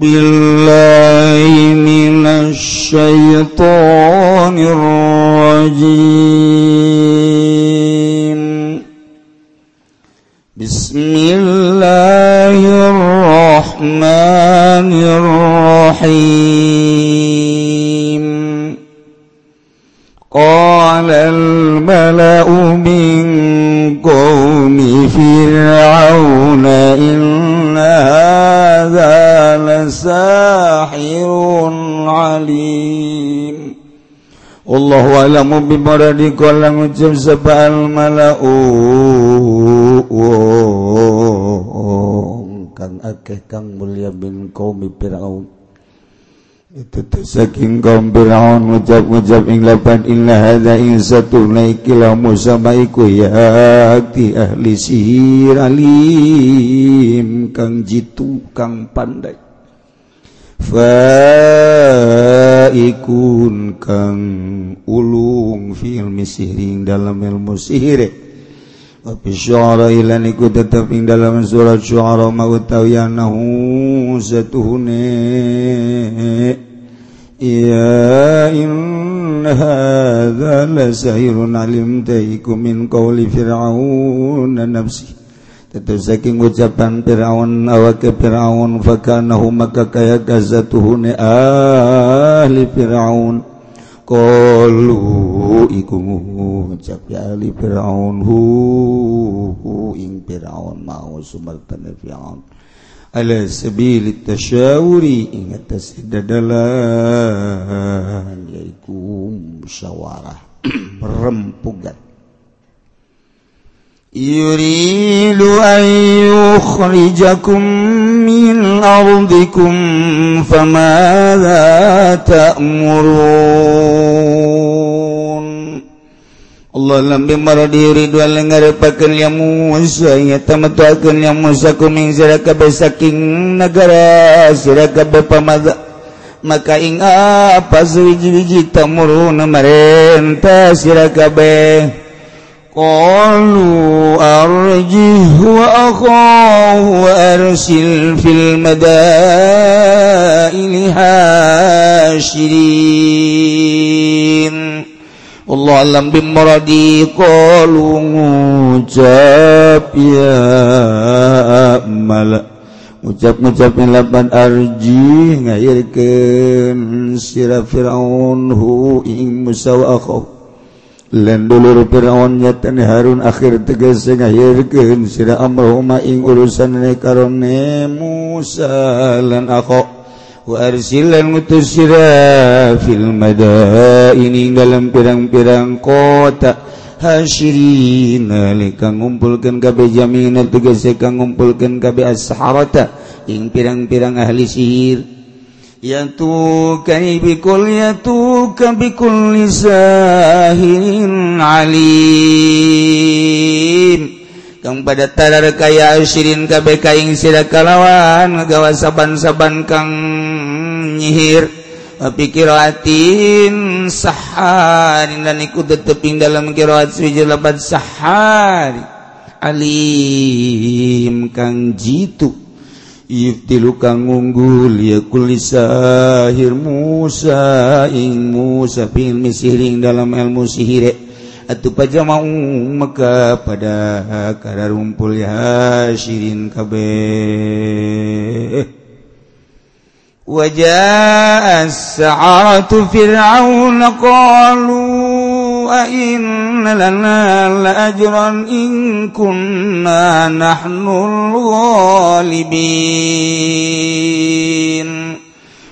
بالله من الشيطان wa'lamu bi maradika lan ngucap sabal mala'u. Kang akeh kang mulia bin qaumi fir'aun. Itu saking kaum fir'aun ngucap-ngucap ing lapan inna hadza insatu naikila musa baiku ya ti ahli sihir alim. Kang jitu kang pandai. faikun kang ulung fil misiring dalam ilmu sihir. Wa fi syu'ara ilan iku tetap ing dalam surat syu'ara ma utawi anahu satuhune. Ya in hadza la sayrun alim taikum min qawli fir'aun nafsihi itu saking ucapan Firaun awa Firaun fakanahu maka kaya gazatuhune ahli Firaun. Qalu iku ngucap ya ahli Firaun hu, hu ing Firaun mau sumertane Firaun. Ala sabili tasyawuri ing atas dadalan yaiku musyawarah rempugan يريد أن يخرجكم من أرضكم فماذا تأمرون؟ Allah lambi maradi yuridu al ngarepakeun ya Musa ya tamatuakeun ya Musa kuming sira kabeh saking nagara sira kabeh pamadha maka ing apa suwiji-wiji tamurun marenta sira kabeh قالوا أرجه وأخاه وأرسل في المدائن هاشرين Allah alam bimradi qalu ngucap ya mala ngucap-ngucap lapan arji ngairkeun sira fir'aun hu ing musa wa akhahu lendulur Firaunnya Ten Harun akhir tegas tegese ngahirkeun sida amrahuma ing urusane karone Musa. Lan akho wa arsilan ngutus sira fil madaini dalam pirang-pirang kota. Hasyirin lika ngumpulkan kabeh jaminan tegese kang ngumpulkan kabeh asharata ing pirang-pirang ahli sihir. يأتوك bikul يأتوك بكل lisahin alim. Kang pada tadar kaya asirin kabeh kaing sira kalawan ngagawa saban-saban kang nyihir. Pikiratin sahari dan ikut teteping dalam kiraat suji lapan sahari alim kang jitu. Ibtilu kang ngunggul ya kulisahir Musa ing Musa fil misiring dalam ilmu sihir. Paja mau maka pada kara rumpul ya syirin kabeh wajah as-sa'atu fir'aun qalu وإن لنا لأجرا إن كنا نحن الغالبين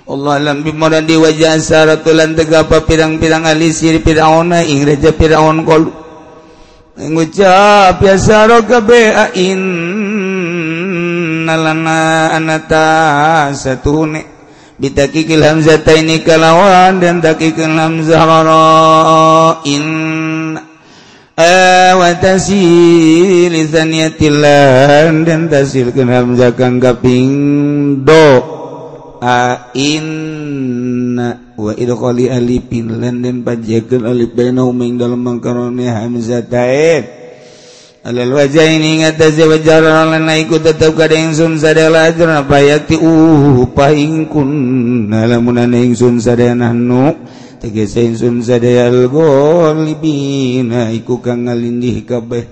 Allah lam bimara di wajah saratulan tegapa pirang-pirang alisir Fir'auna ing raja Fir'aun kol ngucap ya saro kabe ain nalana anata satune bitakikil hamzataini kalawan dan takikil hamzah ra'in eh, wa tasil lisaniyatillah dan tasil hamzah kang kaping do. A in wa idqali alifin lan dan pajakeun alif bainahum ing dalem mangkarone hamzatain wajaini wajaran naiku tetap kadang sun sadela jerna payakti uh paing kun lamunan ingsun sadena nu tegese ingsun sadeal golibina iku kang ngalindih kabeh.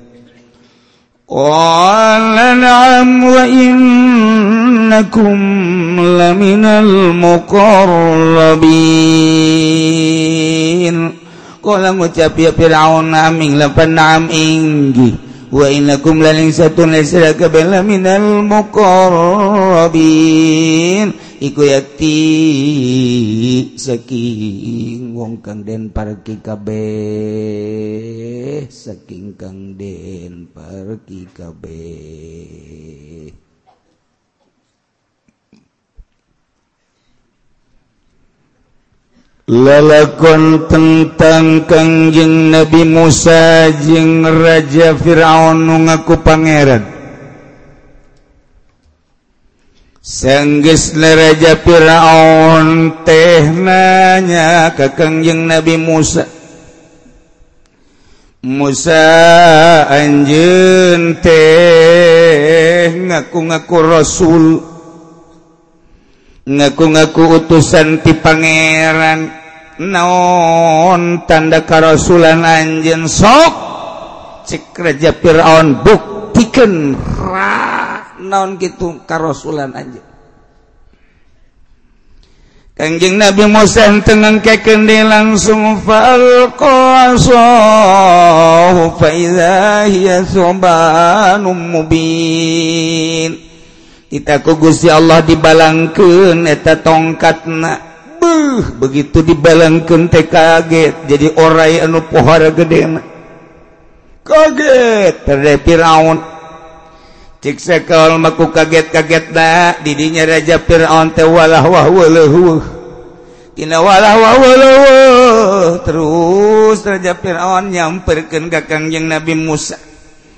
Qala na'am wa innakum laminal muqarrabin. Qala ngucap ya Fir'aun aming lapan na'am inggih. وإنكم للإنساتون لسرا كبلا minal muqarrabin. Iku yakti saking wong kang den parki kabeh saking kang den parki kabeh. lelekon tentang Kangjeng Nabi Musa jeung Raja Firaun nu ngaku pangeran. Sanggeus Raja Firaun teh nanya ke Kangjeng Nabi Musa. Musa anjeun teh ngaku-ngaku rasul. Ngaku-ngaku utusan ti pangeran. naon tanda karosulan anjen sok? Cek raja Fir'aun buktikan ra naon gitu karosulan anjen Kanjeng Nabi Musa tengeng kekendi langsung falqasahu fa idza hiya thubanum mubin. Kita ku Gusti Allah dibalangkeun eta tongkatna. Buh, begitu dibalangkan teh kaget. Jadi orai anu pohara gede kaget terde Firaun. Cik sekal maku kaget kaget dah. Didinya Raja Firaun teh walah wah walahu tina walah wah walahu terus Raja Firaun nyamperkeun ka kangjeng Nabi Musa.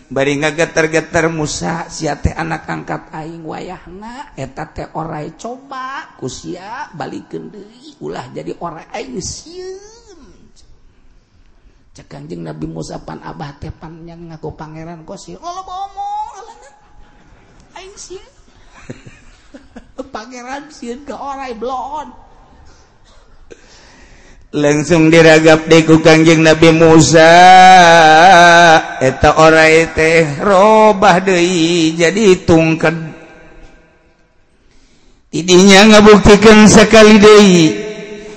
bari ngageter-geter Musa sia teh anak angkat aing wayahna eta teh orai coba kusia balikeun deui ulah jadi orai aing sieun cek kanjeng Nabi Musa pan abah teh pan yang ngaku pangeran kosi lola bomo aing sieun pangeran sieun ke orai blon. langsung diragap deku Kanjeng Nabi Musa. Eta ora teh robah deui jadi tungked tidinya ngabuktikan sekali deui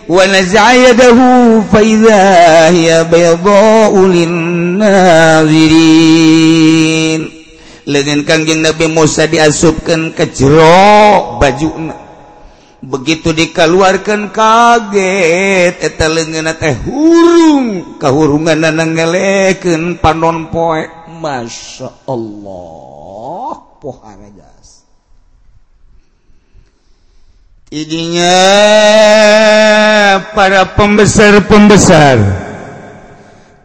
wa naza'adahu fa idza hiya baydha'u lin Kanjeng Nabi Musa diasupkan ke jero bajuna begitu dikeluarkan kaget. Eta leungeunna teh hurung. Kahurunganna ngeleken panon poe. Masya Allah. Pohara gas. Idinya para pembesar-pembesar.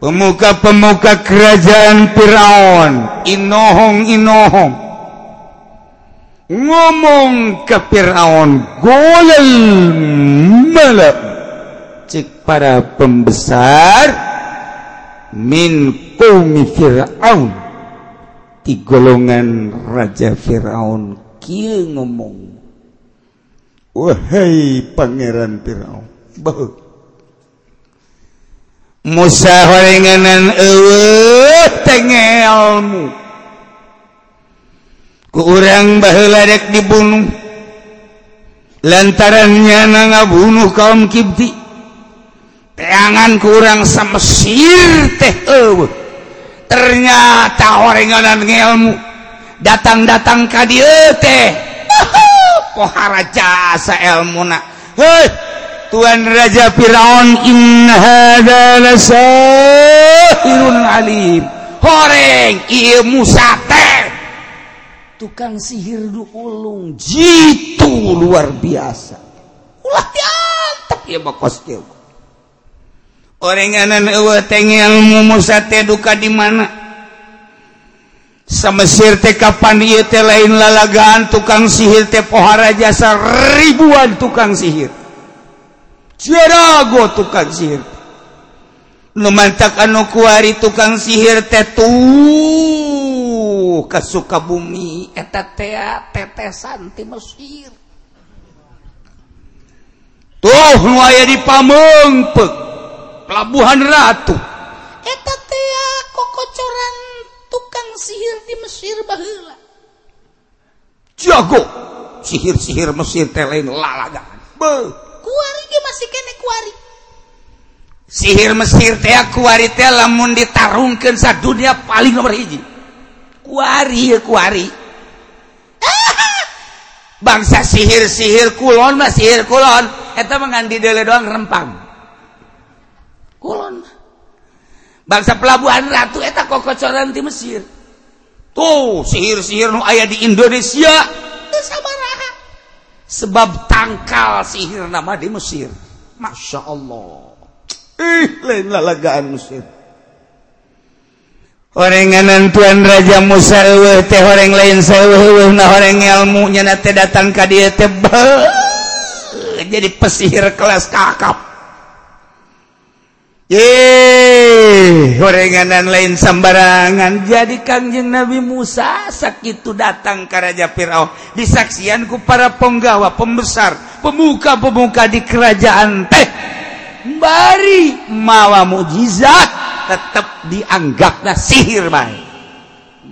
Pemuka-pemuka kerajaan Firaun. Inohong inohong. ngomong ke Firaun golel malak cik para pembesar min qaumi Firaun. Di golongan raja Firaun kia ngomong. Wahai pangeran Firaun bahwa Musa horenganan eueuh tengelmu kurang baladek dibunuh. Lantarannya na ngabunuh kaum kibti teangan kurang samesir teh uh. ternyata oranganan ngelmu. Datang-datang ka dia teh. Pohara jasa ilmu na hey, Tuhan Raja Firaun inna hadza lasahirun alim. Horeng ieu Musa teh. tukang sihir du ulung. Jitu luar biasa. Ulah diantep ya bakos teu orenganan eueuh teh ilmu Musa teh duka di mana? Samesir teh kapan ieu teh lain lalagaan tukang sihir teh pohara jasa ribuan tukang sihir. Jerago tukang sihir. Lumantak anu kuari tukang sihir teh tuh. jauh ke Sukabumi eta tetesan ti Mesir. Tuh nu aya di Pameungpeuk pelabuhan Ratu. Eta teh kokocoran tukang sihir di Mesir baheula. Jago! Sihir-sihir Mesir teh lain lalaga. Beuh! Kuari ge masih kene kuari. Sihir Mesir teh kuari teh lamun ditarungkeun sa dunia paling nomor hiji. kuari kuari. Bangsa sihir-sihir kulon mah sihir kulon. Eta mah ngan dele doang rempang. Kulon bangsa pelabuhan ratu eta kokocoran di Mesir. Tuh sihir-sihir nu aya di Indonesia. Teu sabaraha. Sebab tangkal sihir nama di Mesir. Masya Allah. Ih lain lalagaan Mesir. orenganan Tuan Raja Musa teh orang lain nah orang ilmunya datang ka dia tebal jadi pesihir kelas kakap. Ye horenganan lain sembarangan. Jadi kangjeng Nabi Musa sakit datang ke Raja Fir'aun. Disaksianku para penggawa pembesar pemuka-pemuka di kerajaan teh. Bari mawa mukjizat. tetap dianggaplah sihir baik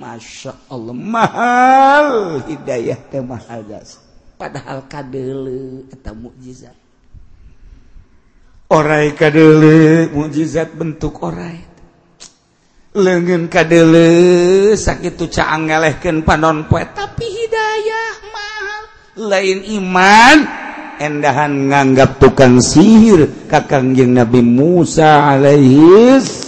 Masya Allah mahal. Hidayah teh mahal gas padahal kadele atau mukjizat. Orai kadele mukjizat bentuk orai. Lengan kadele sakit caang ngelehkeun panon poe tapi hidayah mahal. Lain iman endahan nganggap tukang sihir kakang Nabi Musa alaihis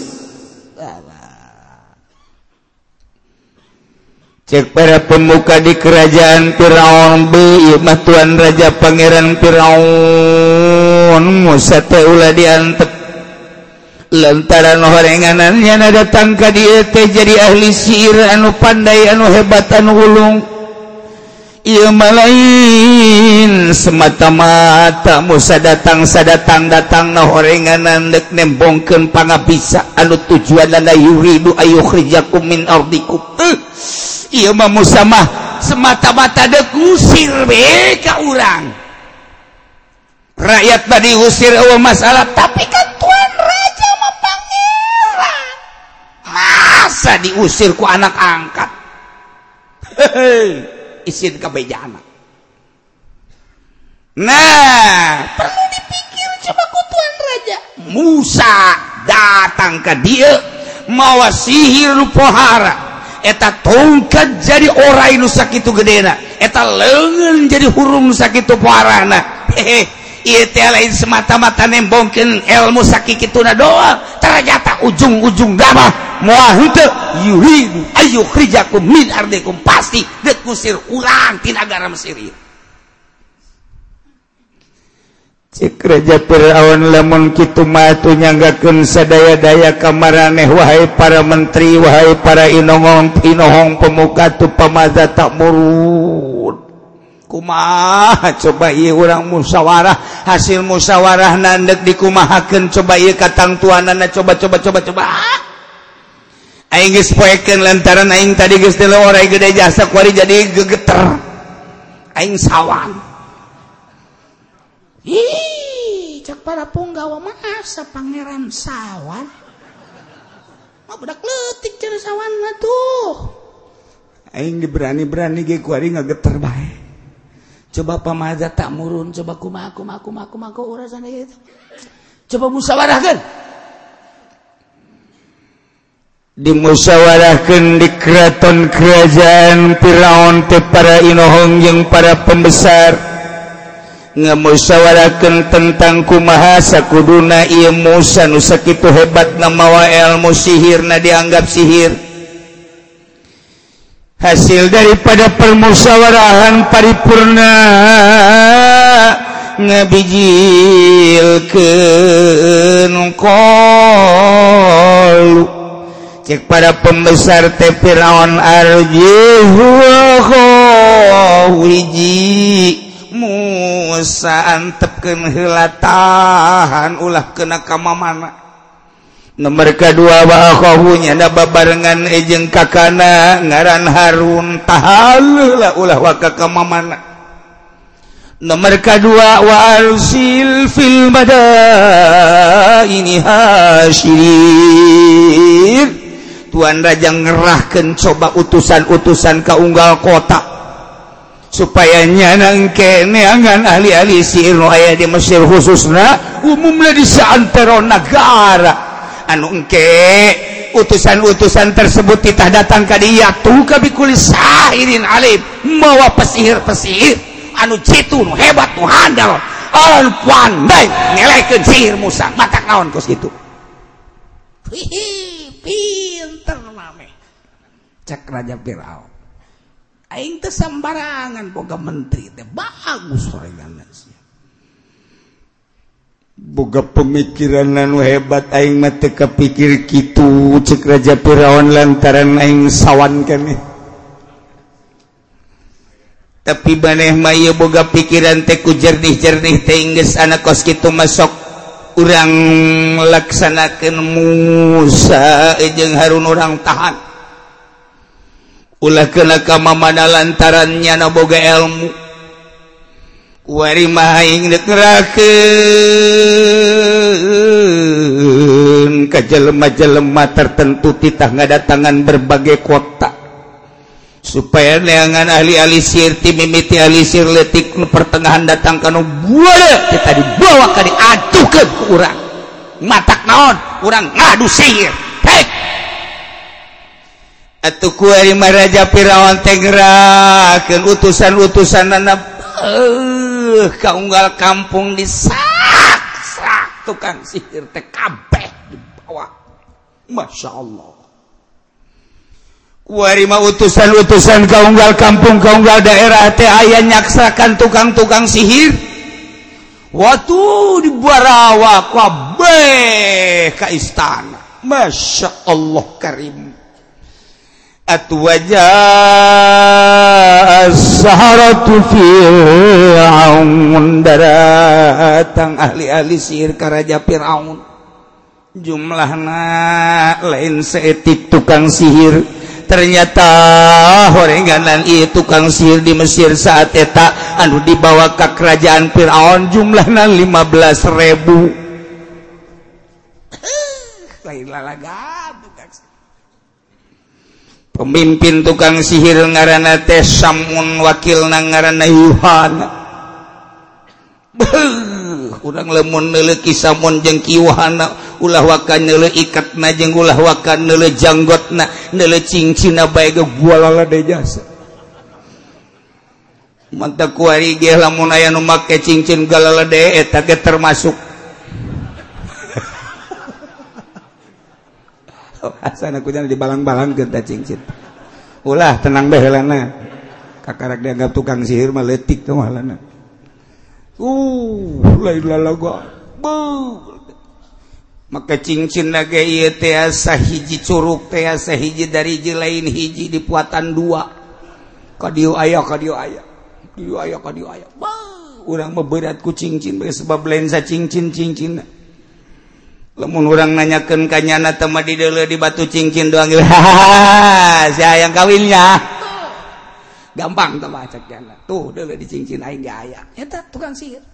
cek para pemuka di kerajaan Firaun bi tuan raja pangeran Firaun. Musa teh ulah diantep lantaran horenganannya na datang ka dia teh jadi ahli sihir anu pandai anu hebat anu ulung. lain semata-mata Musa datang datangsa datang datang nah horenganan nandek nembongken pan bisa anu tujuan yuridu ayuku min ordiku eh, mah Musa mah semata-mata dekusir be ka urang. Rakyat tadi usir awal masalah. Tapi kan tuan raja mah pangeran. Masa diusir ku anak angkat? Hehehe isin kebejaan nah perlu dipikir coba ku tuan raja. Musa datang ke dia mawa sihir pohara eta tongkat jadi orai nusak itu gedena. Eta lengan jadi hurung nusak itu poharana. Hehe ieu teh lain semata-mata nembongkin ilmu sakit itu na doang ternyata ujung-ujung damah. muahukum pasti musir ulang negara Mesir Cireja lemon Kitu matu nyanggaken sadaya-daya kamaraneh wahai para menteri wahai para inongong inohong pemuka tuh pemaza tak murud. Kumaha coba ieu urang musyawarah hasil musyawarah nandek dikumahaken coba ieu katang tuanana coba coba coba coba. ah. Aingis poeken lantaran aing tadi geus orang gede jasa kuari jadi gegeter. Aing sawan. Ih, cak para punggawa mah asa pangeran sawan. Mah budak leutik cara sawan tuh. Aing diberani-berani ge kuari ngageter bae. Coba pamaja tak murun, coba kumaha kumaha kumaha kumaha urasan sana. Coba musyawarahkeun. dimusyawarahkan di keraton kerajaan Firaun ke para Inohong yang para pembesar. Ngamusyawarahkan tentang kumaha sakuduna ilmu sanusak itu hebat namawa ilmu sihir na dianggap sihir. Hasil daripada permusyawarahan paripurna ngabijilkeun qalu cek pada pembesar teh Firaun wiji Musa antepkeun heula tahan ulah kena ka mana. Nomor kedua wa akhahu nya babarengan ejeng kakana. Ngaran Harun tahal. Ulah wa ka mana. Nomor kedua wa arsil fil madaini hasyirin Tuhan Raja ngerahkan coba utusan-utusan ke unggal kota. Supaya nyanang keneangan ahli-ahli sihir nu aya di Mesir khususna umumnya di seantero negara. Anu engke utusan-utusan tersebut kita datang ke dia tuh kabi sahirin alim. Mawa pesihir-pesihir anu citu nu hebat nu handal. Anu pandai ngelaikan sihir Musa. Mata naon kos itu. Hihi. pinter namanya cek Raja Fir'aun. Aing teh sembarangan boga menteri teh. Bagus sorangan sia boga pemikiran anu hebat aing mah teu kepikir kitu cek Raja Fir'aun lantaran aing sawan keneh tapi maneh mah ieu boga pikiran teh ku jernih-jernih teh geus anak kos kitu masuk urang melaksanakan Musa eh, ejeng Harun orang tahan. Ulah kena kama mana lantarannya naboga ilmu. Wari maing dekerakeun ka jelema-jelema tertentu titah ngadatangan berbagai kota. supaya neangan ahli alisir tim mimiti alisir letik pertengahan datang kanu boleh kita dibawa ke diaduhkan ke orang matak naon? Orang ngadu sihir. Hei! Atau ku lima raja pirawan tengrakeun utusan-utusan anak eh kaunggal kampung di sak tukang sihir teh di bawah masya Allah. warima utusan-utusan kaunggal kampung kaunggal daerah teh aya nyaksakan tukang-tukang sihir. Waktu di Barawa kabe ke istana. Masya Allah karim. Atwaja saharatu fir'aun datang ahli-ahli sihir ke Raja Fir'aun. Jumlahna lain seetik tukang sihir. ternyata horenganan itu tukang sihir di Mesir saat eta anu dibawa ke kerajaan Firaun jumlahnya 15 ribu. Pemimpin tukang sihir ngaranate Samun wakil ngaran Yohana kurang lemon kisahmon jeng kiwahana ulah wakan nele ikat na jeng ulah wakan nele janggot na nele cincin na baik gualala de jasa. Mantap kuari ge lamun aya nu make cincin galala de eta ge termasuk. Asana ku di balang-balang ge cincin. Ulah tenang bae heulana kakarak dianggap tukang sihir mah leutik tuh mahalana. Uh, maka cincin tiasa hiji Curug teasa hiji dari ji lain hiji di puatan dua aya aya. Orang meberatku cincin sebab lensa cincin cincin. Lemun orang nanyakan kanyana tema di dulu di batu cincin doang. Ha saya yang kawinnya. gampang telah cek jana tuh dulu di cincin aing gak ayah eta tukang sihir.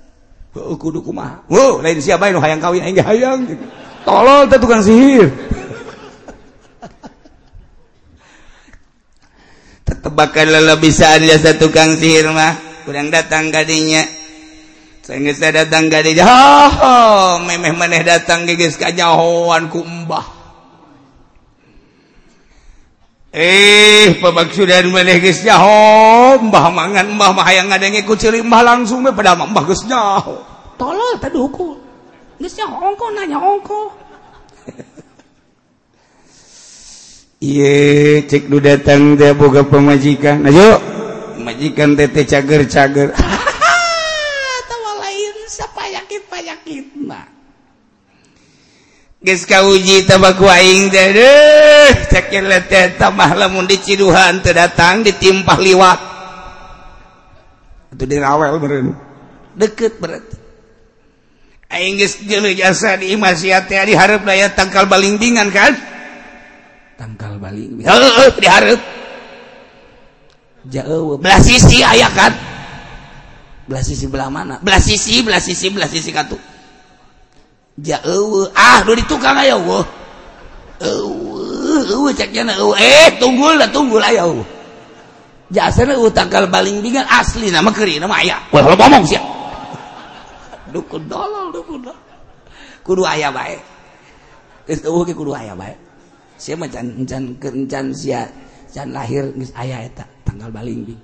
Oh, heuh kudu kumaha heuh oh, lain siapa bae hayang kawin aing hayang. Tolol teh tukang sihir. Tetebakan tetebakanlah bisa jasa tukang sihir mah kurang datang kadinya saya datang kadinya oh, oh memeh maneh datang gigis kajauhan kumbah. eh pemaksudan maneh geus nyaho. Mbah mangan mbah mah hayang ngadenge ku ciri mbah langsung we padahal mbah geus nyaho. Tolol tadi dukul geus nyaho ongko nanya ongko. Ieu cek nu datang teh boga pemajikan ayo. Majikan teh cager-cager. uji diciduhan terdatang ditimpah liwat. Itu dirawel deket berarti. Jasa diharap daya tanggal balingbingan kan? Tanggal baling. Diharap jauh. Belah sisi aya kan? Belah sisi belah mana? Belah sisi belah sisi belah sisi Ja, ewe. ah ditukang ayo wo. Eh tunggu lah tunggu lah ayo jasana tanggal baling dengan asli nama keri nama ayah wah kalau ngomong sih dukun dolol dukun dolol. Kudu ayah baik geus eueuh ge kudu ayah baik sia mah can can can sia can lahir geus ayah eta tanggal baling ding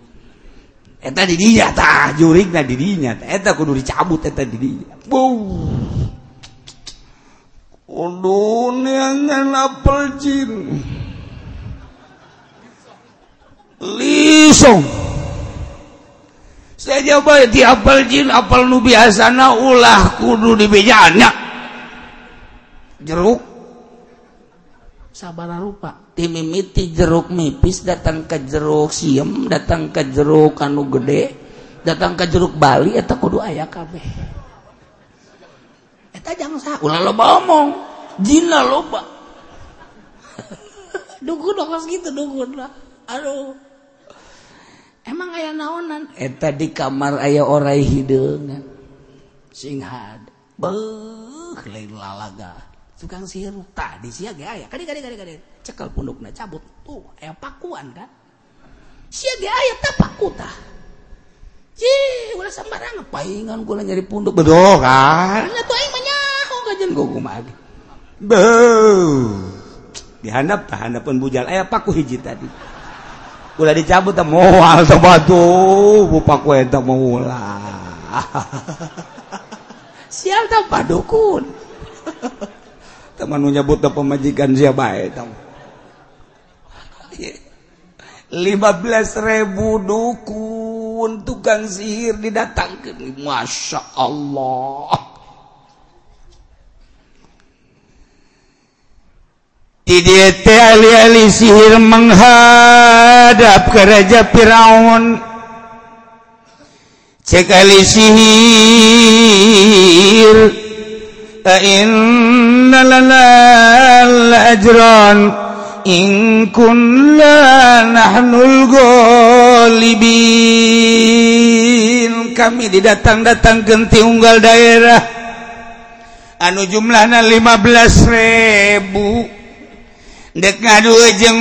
eta di dinya tah jurigna di dinya eta kudu dicabut eta di dinya. Udunnya apel jin. Lisong. Saya jawab di apel jin, apel nu biasana ulah kudu di bejana. Jeruk. Sabar rupa. Timimiti jeruk mipis datang ke jeruk siem, datang ke jeruk anu gede, datang ke jeruk Bali atau kudu ayah kabeh. Eta jangan sah, ulah lo omong. Jina loba. Dugun ongkos gitu dukun lah. Aduh. Emang ayah naonan? Eta di kamar ayah orai hidengan. Singhad. Beuh, lain lalaga. Tukang sihir tadi sih ge aya. Kadi kadi kadi kadi. Cekel pundukna cabut. Tuh, aya pakuan kan. Sia ge aya tapaku tah. Ji, ulah sembarangan paingan kula nyari punduk bedoh kan. Nya tuh aing mah nyaho gajen gugum age. dihandap handap pun bujal. Aya paku hiji tadi. Udah dicabut teh moal teh batu bu paku eta meula sial teh padukun. Teman menyebut nyebut pemajikan siapa itu lima belas ribu dukun tukang sihir didatangkan Masya Allah. ali sihir menghadap ke Raja Firaun. cekali sihir. ajron lana golibin. Kami didatang-datang genti unggal daerah. Anu jumlahnya 15. dek ngajeng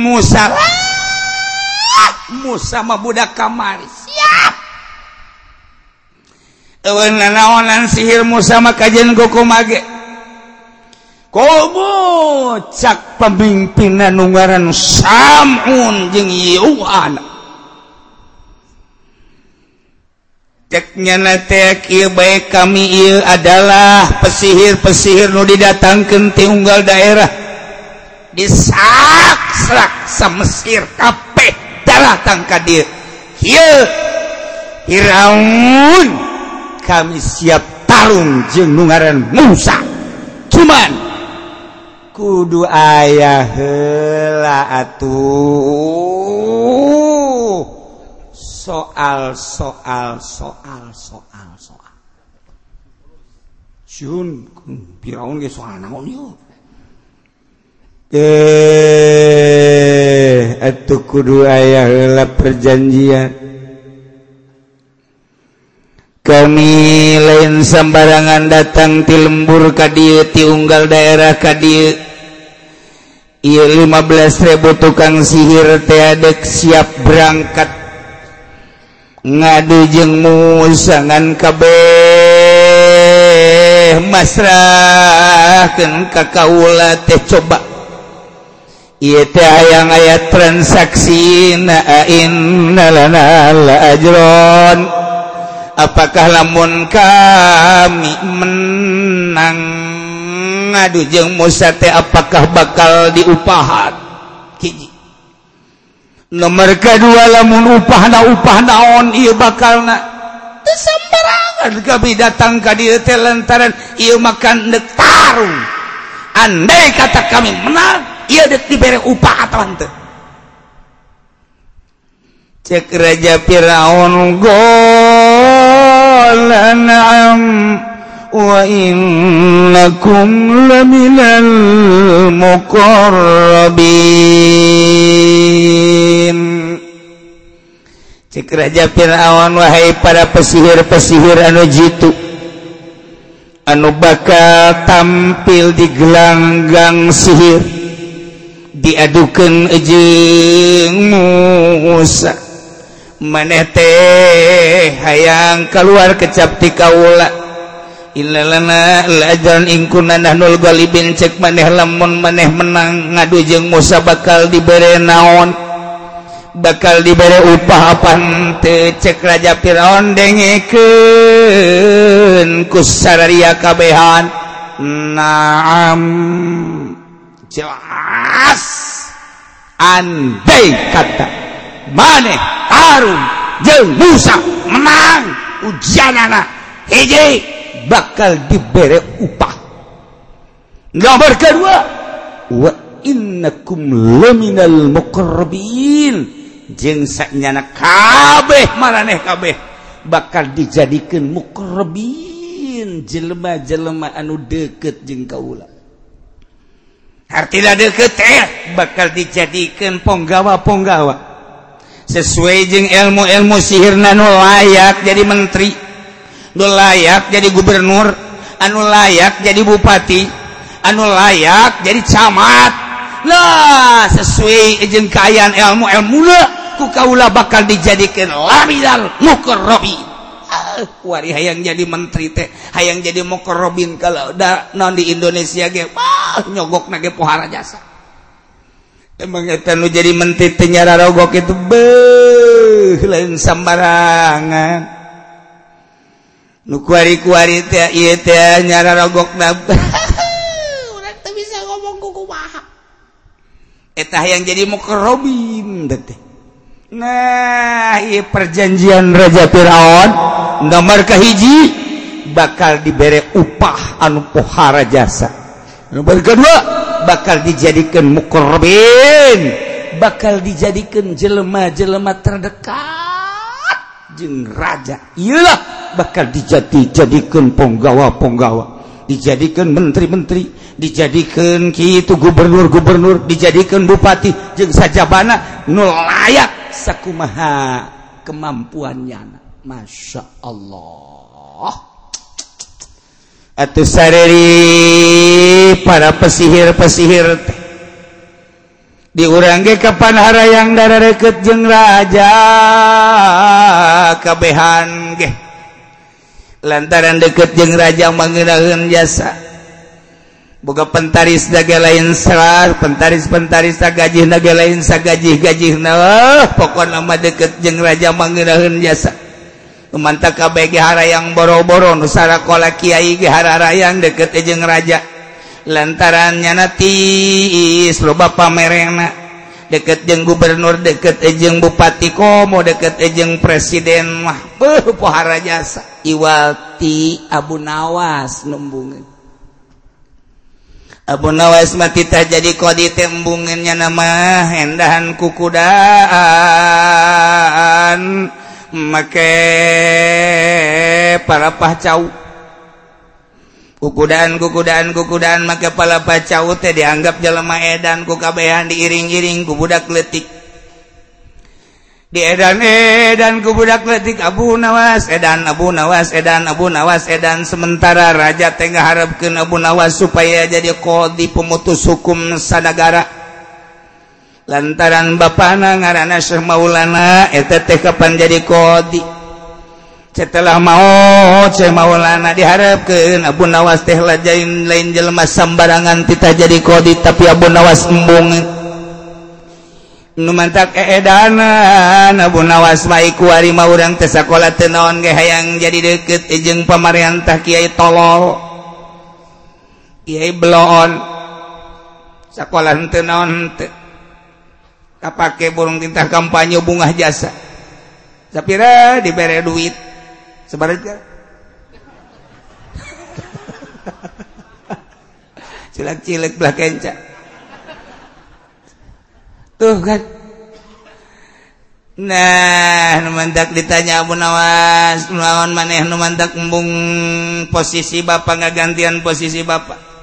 Musa. Ah, Musama budak kamari. Siap. Naonan sihir Musama kajian goko mage kobo cak pemimpinan nunggaran Samun jeung Yuan ceknya baik kami adalah pesihir-pesihir nu didatangkan ti unggal daerah. disakrak Mesir kapeh datang ka dia. Firaun kami siap tarung jeung nu ngaran Musa. Cuman kudu aya heula atuh. Soal soal soal soal soal. Sun Firaun ge soal naon yeuh eh atuh kudu aya heula perjanjian. Kami lain sembarangan datang ti lembur ka dieu ti unggal daerah ka dieu. Ieu 15.000 tukang sihir teh adek siap berangkat. Ngadu jeung musangan kabeh masrahkeun ka kaula teh coba. ayaang ayat transaksi naron Apakah lamun kami menang? Ngadu jeung Musa teh apakah bakal diupahan? Hiji nomor kedua lamun upah na upah naon ieu bakal na teu sembarangan kami datang ka dieu teh lantaran ieu makan nek tarung. Andai kata kami menang iya upah atau cek raja Firaun golan wa innakum laminal muqarrabin. Cek raja Firaun wahai para pesihir-pesihir anu jitu anu bakal tampil di gelanggang sihir. diadukan ejeng Musa. Maneh teh hayang keluar kecap ti kaula. Ilalana lajaran ingkunan nahnul galibin cek maneh lamun maneh menang ngadu jeung Musa bakal dibere naon? Bakal dibere upah apa teu? Cek raja Firaun dengekeun ku sararia kabehan. Naam. jelas. Andai kata maneh Harun jeung Musa menang ujian anak hiji bakal diberi upah. Nomor kedua wa innakum laminal muqarrabin. Jeung saknyana kabeh maraneh kabeh bakal dijadikan muqarrabin. Jelema-jelema anu deket jeung kaula Artinya deket eh bakal dijadikan ponggawa-ponggawa sesuai jeung ilmu-ilmu sihir nu layak jadi menteri nu layak jadi gubernur anu layak jadi bupati anu layak jadi camat. Lah sesuai jeung kaayaan ilmu ilmu ku kaula bakal dijadikan labidal mukarrabi. Ah, wari hayang jadi menteri teh hayang jadi mukarrabin kalau udah non di Indonesia ge nyogok nage pohara jasa. Emang eta jadi mentit nyara rogok itu be lain sembarangan. Nu kuari teh ieu teh nyara rogok na urang teu bisa ngomong ku kumaha. Eta yang jadi mau mukarrabin teh nah ieu perjanjian raja Firaun nomor kahiji bakal diberi upah anu pohara jasa. nomor kedua bakal dijadikan mukorbin bakal dijadikan jelema-jelema terdekat jeng raja. Iyalah bakal dijadi jadikan penggawa penggawa dijadikan menteri-menteri dijadikan gitu gubernur-gubernur dijadikan bupati jeng sajabana nu layak sakumaha kemampuannya. Masya Allah. atau sareri para pesihir-pesihir diurang ge kapanhara yang darah deket jeng raja kabehan ge. Lantaran deket jeng raja mengenakan jasa. Boga pentaris daga lain serat pentaris pentaris gaji naga lain sagaji gaji nah oh, pokok nama deket jeng raja mengenakan jasa. mantap KBGhara yang boro-boro Nusara kola Kyai Gehararayan deket ejeng raja. Lantarannya natis loba pamerena deket jeng gubernur deket ejeng Bupati Komo deket ejeng presiden mah. Beuh pohara jasa. Iwati Abu Nawas nembungin Abu Nawas mah matita jadi kodi tembunginnya nama hendahan kukudaan make para pacau kukudan kukudan kukudan make pala pacau teh dianggap jelema edan ku kabehan diiring-iring ku budak letik di edan edan ku budak letik Abu Nawas edan Abu Nawas edan Abu Nawas edan. Sementara raja teh ngaharepkeun Abu Nawas supaya jadi kodi pemutus hukum sanagara lantaran bapana ngaran Syekh Maulana eta teh kapan jadi kodi. Setelah mau Syekh Maulana diharapkan Abu Nawas teh lajain lain jelema sambarangan tita jadi kodi tapi Abu Nawas embung. Nu mantak eedanan Abu Nawas mai ku ari mah urang teh sakola teu naon ge hayang jadi deukeut eh jeung pamarentah Kiai tolol. Kiai bloon sakola teu naon teu kapake burung tintah kampanye bunga jasa. Sapira dibere duit. Sebaliknya. Cilek-cilek belah kenca. Tuh kan? Nah numantak ditanya Abu Nawas lawan maneh numantak embung posisi bapak nggak gantian posisi bapak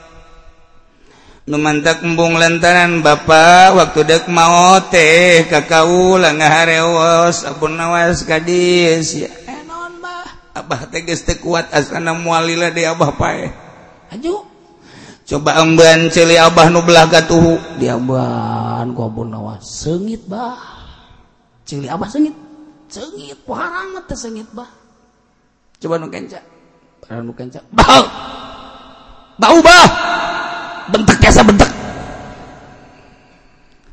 numantak embung lantaran Bapak waktu dek mau teh kakau lah ngahareos apun nawas kadis ya. Eh non bah abah teh geus teu kuat asana mualila di abah pae aju. Coba emban celi abah nu belah gatuhu. Di amban ku apun nawas. Seungit bah. Ceuli abah seungit. Seungit poharang teh seungit bah. Coba nu kenca. Para nu kenca. Bau. Bau bah. bentuk kesa bentuk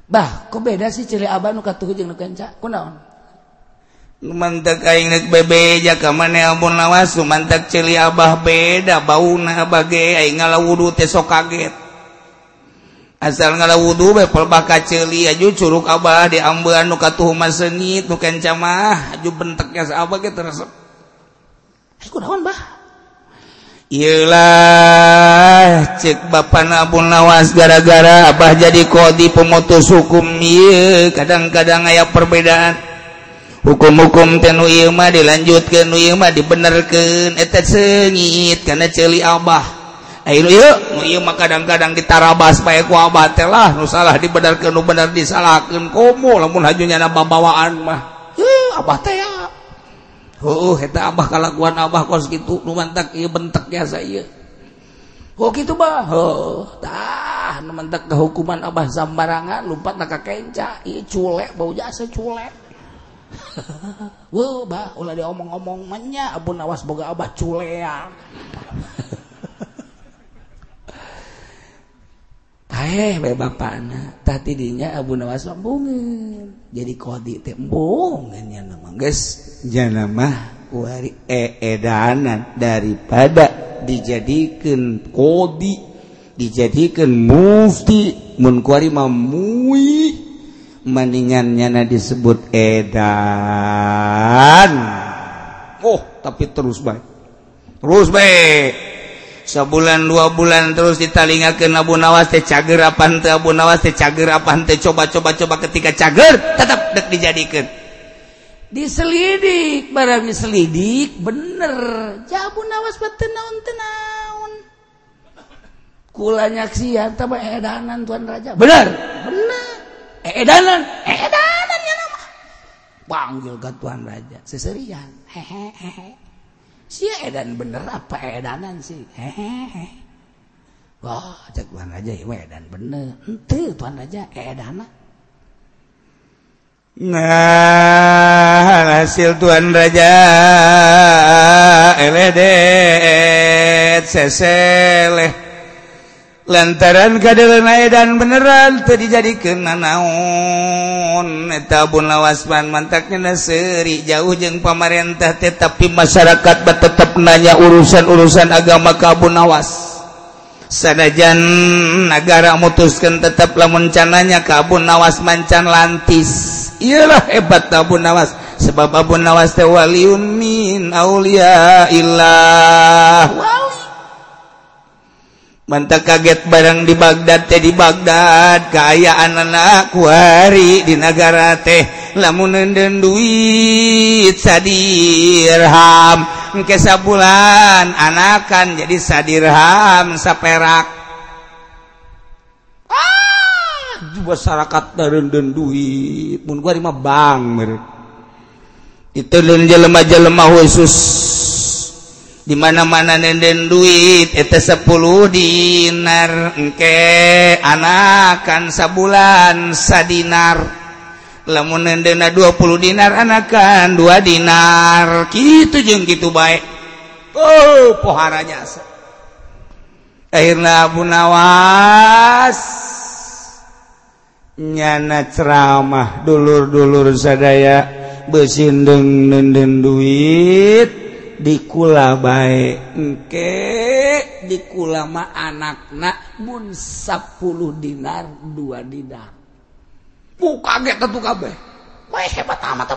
bah kok beda sih ciri abah nu katuh jeung nu kenca? Kunaon? Mantak aing nek bebe ka maneh ampun lawas mantak ciri abah beda bauna bage aing ngalawudu teh sok kaget. Asal ngala wudhu bae pelbaka celi aju curug abah di ambeun nu katuh mah sengit nu kenca mah aju benteknya abah ge teresep kunaon bah? Iyalah cek Bapak nabun Nawas gara-gara Abah jadi kodi pemutus hukum. Iya kadang-kadang aya perbedaan. Hukum-hukum tenu Imah dilanjutkan mah dibenerkan etet sengit karena celi Abah. Ayu Imah kadang-kadang ditarabas payaku Abah telah nusalah dibenerkan nu bener disalahkan komo lamun hajunya nama bawaan mah. Yuh, Abah teh Oh, eta abah kalakuan abah kos gitu nu mantak ieu bentek jasa ieu. Oh gitu bah. Oh, tah nu mantak ke hukuman abah sambarangan lompat nak kenca, ieu culek bau jasa culek. Weuh bah ulah diomong-omong manya abun awas boga abah culea. soleh we bapakna. Tah tidinya Abu Nawas bungeun jadi kodi teh bungeun nya mah geus. Jana mah wari e edanan daripada dijadikan kodi dijadikan mufti. Mun kuari mamui mendingannya na disebut edan oh tapi terus baik. Terus baik. sebulan dua bulan terus ditalinga ke Nabu Nawas teh cager apa teh Abu Nawas teh cager apa teh coba-coba coba ketika cager tetap dek dijadikan diselidik barang diselidik bener. Ja Abu Nawas betul naon tenaun kula nyaksian tambah edanan Tuan Raja. Bener. Bener. Edanan. Edanan ya nama. Panggil ke Tuan Raja. Seserian. Hehehe si edan bener apa edanan sih hehehe. Wah cek tuan raja ya edan bener. Ente tuan raja edana nah hasil tuan raja. LED seseleh. lantaran kaderna dan beneran terjadikan nanaon tabun lawasman mantaknya seri jauh jeng pamarentah tetapi masyarakat tetap nanya urusan-urusan agama kabun nawas sanajan negara mutuskan tetap lamun cananya kabun nawas mancan lantis. Ialah hebat tabun nawas sebab Abu nawas tewaliun min aulia illah. manta kaget barang di Baghdad teh di Baghdad. Keayaan anak kuari di negara teh. Lamun nenden duit sadirham. Engke sabulan anakan jadi sadirham saperak. Ah! Masyarakat nenden duit. Pun gua mah bang merek itu jelema-jelema khusus dimana-mana nenden duit itu 10 dinar. Engke anakan sabulan sadinar. Lamun nendena 20 dinar anakan 2 dinar. Gitu jeng gitu baik oh pohara jasa akhirnya Abu Nawas nyana ceramah dulur-dulur sadaya besindeng nenden duit. dikula baik engke dikulama anakakmun 10 dinar dua dinar. Pu kaget tuh kabeh. Hebat amat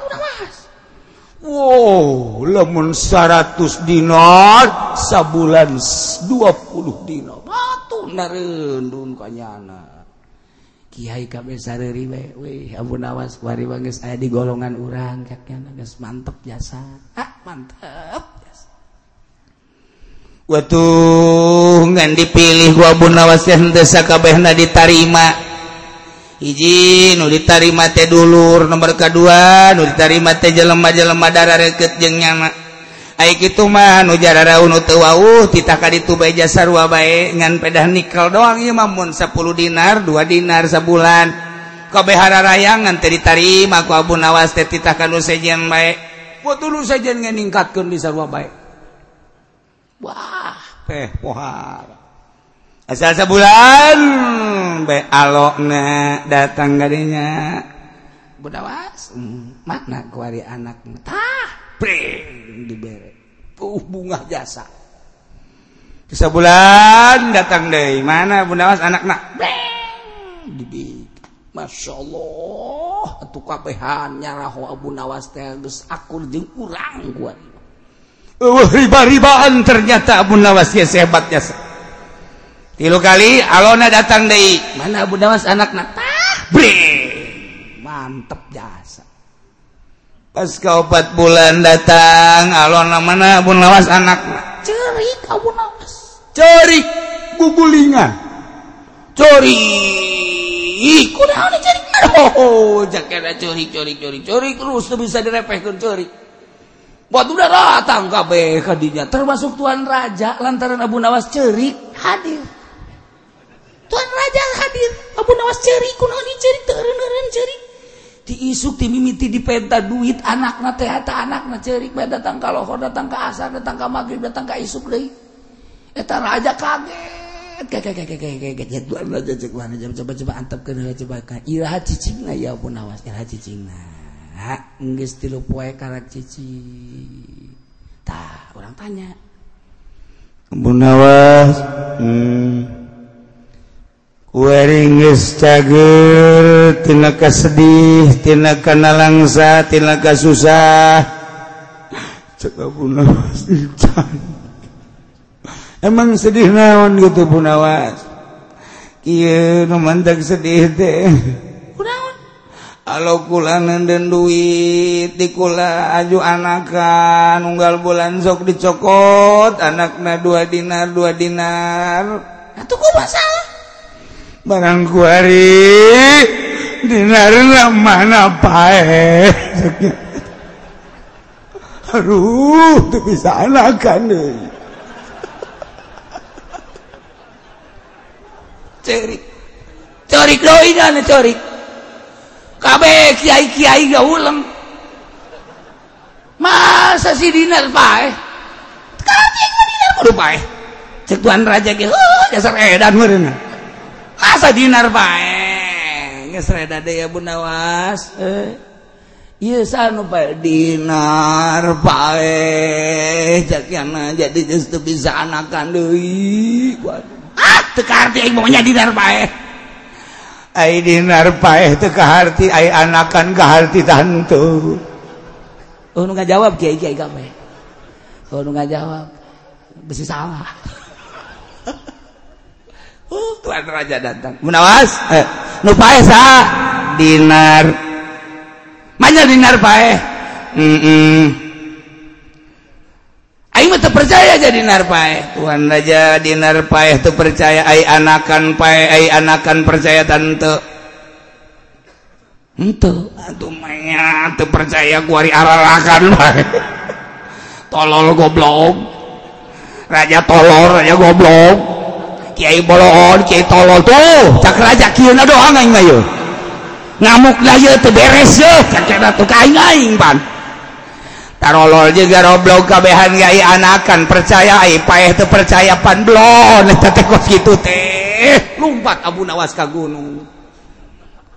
Wow lemun 100 dinar sabulan 20 dinar. Batu narendun kanyana. Kyai KB Abunawas saya di golongan urang mantap jasa. Ah, mantap Watuh ngan dipilih Abu Abunawas yang desa kabehna ditarima. Iji nu ditarima teh dulur. Nomor kedua nu ditarima teh jelema-jelema darah reket jeung nyana itu mah nujaraun pedah nikel doang maupun 10 dinar 2 dinar sebulan kobehara rayangan ditarima ku Abu Nawas titah kalau sejen baik ku dulu sejen ningkatkan di sarwa baik wah teh pohar asal sebulan baik alokna datang gadinya budawas hmm, makna kuari anak tah. uh, bunga jasa. Bisa bulan datang deh. Mana Bunda Mas anak nak dibik Masya Allah. Tuh kapehan nyarah Abu Nawas teh geus akur jeung gua. Uh, riba-ribaan ternyata Abu Nawas ya sehebat. Tilu kali Alona datang deh. Mana Abu Nawas anak nak? bre Mantep jasa. pas kau empat bulan datang alon mana Abun Lawas anak cerik Abun Lawas. Cerik gugulingan. Cerik kunaon cerik oh, oh, oh jaketnya cerik cerik cerik cerik terus tuh bisa direpehkan cerik buat udah datang kabeh kadinya termasuk Tuan Raja lantaran Abu Nawas cerik hadir. Tuan Raja hadir. Abu Nawas cerik kunaon cerik teren teren cerik diisuk ti di dipenta duit anak na tehta anak na cerik bae datang ka lohor datang ka asar datang ka maghrib datang ka isuk deui eta raja kaget kaget kaget kaget kaget duan raja cek coba coba antepkeun heula coba ka iraha cicingna ya pun awas iraha cicingna tilu poe karak cici tak orang tanya Bunawas hmm. weringtagertina sedihtina kana langsatina susah emang sedih naon gitu Bunawas mantap sedih deh kalau kulangan dan duit dikula aju anakan unggal bulan sok dicokot anaknya dua dinar dua dinar. Itu kok masalah barangkuari mana pae Aduh bisa anak kan cerik cerik doi kan cerik. Kabe kiai kiai gak ulang masa si dinar pae kajing dinar kudu pae cek tuan raja gitu dasar edan merena asa dinar bae geus reda deui was. Nawas ieu sanu bae dinar bae eh. jakiana eh, jadi justru bisa anakan deui. Ah teu kaharti aing maunya dinar bae ai dinar bae teu kaharti ay anakan kaharti tantu. Oh nu ngajawab kiai kiai kabeh. Oh nu ngajawab. Besi salah. Uh tuan raja datang. Munawas eh, nu paeh sa? Dinar. Mana dinar paeh? Mm -mm. percaya jadi narpae Tuhan Raja di narpae itu percaya ai anakan pae ai anakan percaya tante. Ente. Aduh maya tuh percaya kuari aralakan pae tolol goblok. Raja tolol raja goblok Kiai bolon Kiai tolol tuh cak raja kieu na doang aing mah yeuh. Ngamuk da yeuh teu beres yeuh. Cak tuh ka aing aing pan. Tarolol juga roblog kabehan gai anakan percaya ai paeh teu percaya pan. Blon eta teh kos kitu teh. Lumpat Abu Nawas ka gunung.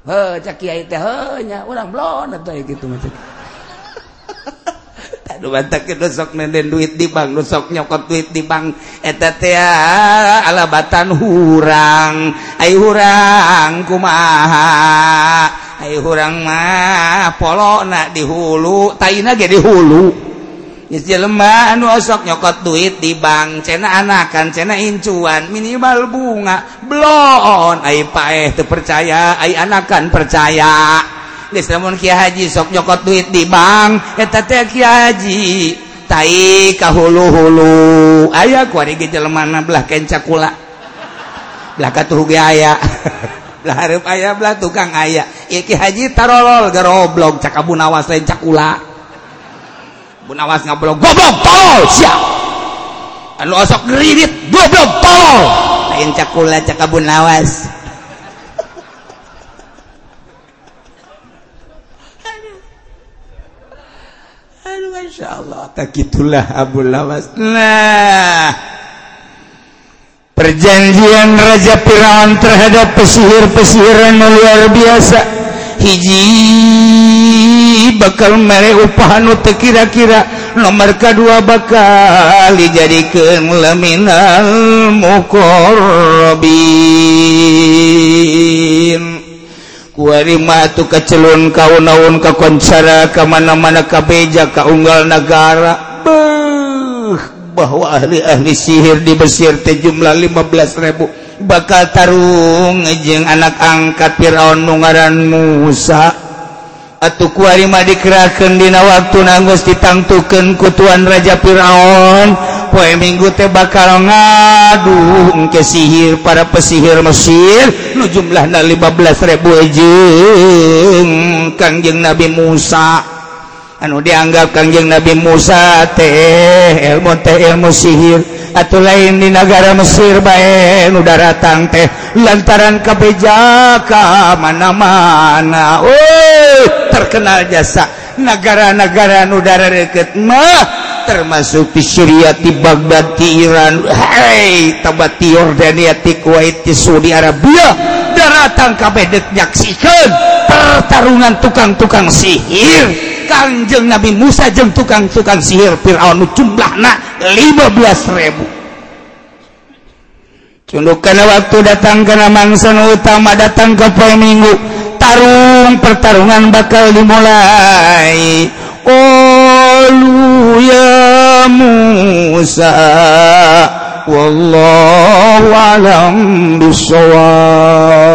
Heuh cak kiai teh heuh nya urang blon atuh gitu macam sok nenden duit di bank dosok nyokot duit di bank. Eteta ah, alabatan hurang. Ay hurang kumaha? Ay hurang mah polo nak di hulu taina ge di hulu. Nyisi lemah anu osok nyokot duit di bank. Cena anakan cena incuan minimal bunga. Blon ay paeh teu percaya ay anakan percaya. namun Ki Haji sok nyokot duit di bank eta teh Ki Haji tai ka hulu-hulu aya ku ari ge jelema belah kenca kula. Belah katuh ge aya. Belah hareup aya belah tukang aya. Iki Haji tarolol garoblog cak Abu lain cak kula. Abu ngablog goblok tolol Siap. anu osok ngeririt goblok tolol. Lain cak kula cak Abu Nawas Masya Allah. Tak itulah Abu Lawas. Nah. Perjanjian Raja Firaun terhadap pesihir-pesihiran luar biasa. Hiji bakal mere upahan teu kira-kira. Nomor kedua bakal dijadikan laminal mukorobin kurima tuh kecelun kau naun ka koncara kemana-mana kabeja kaunggal negara. Beuh, bahwa ahli-ahli sihir di Mesir teh jumlah 15.000 bakal tarung jeung anak angkat Firaun nungaran Musa. Atuh kuarima dikerahkeun dina waktu nanggus ditangtukeun ku Tuan Raja Firaun. poe minggu teh bakal ngadu ke sihir para pesihir Mesir. Nu jumlahna ribu ejeng Kangjeng Nabi Musa. Anu dianggap Kangjeng Nabi Musa teh ilmu teh ilmu sihir. Atau lain di negara Mesir bae udara daratang teh lantaran kebejaka mana-mana. Oh terkenal jasa. Negara-negara udara deket mah. Termasuk di Syria di Baghdad di Iran. Hey tabat di Yordania di Kuwait di Saudi Arabia. Daratan kabeh nyaksikan pertarungan tukang-tukang sihir. Kanjeng Nabi Musa jeng tukang-tukang sihir Fir'aun jumlahna 15.000 Cundukan waktu datang ke mangsan utama datang ke poin minggu. Tarung pertarungan bakal dimulai. Oh قالوا يا موسى والله أعلم بالصواب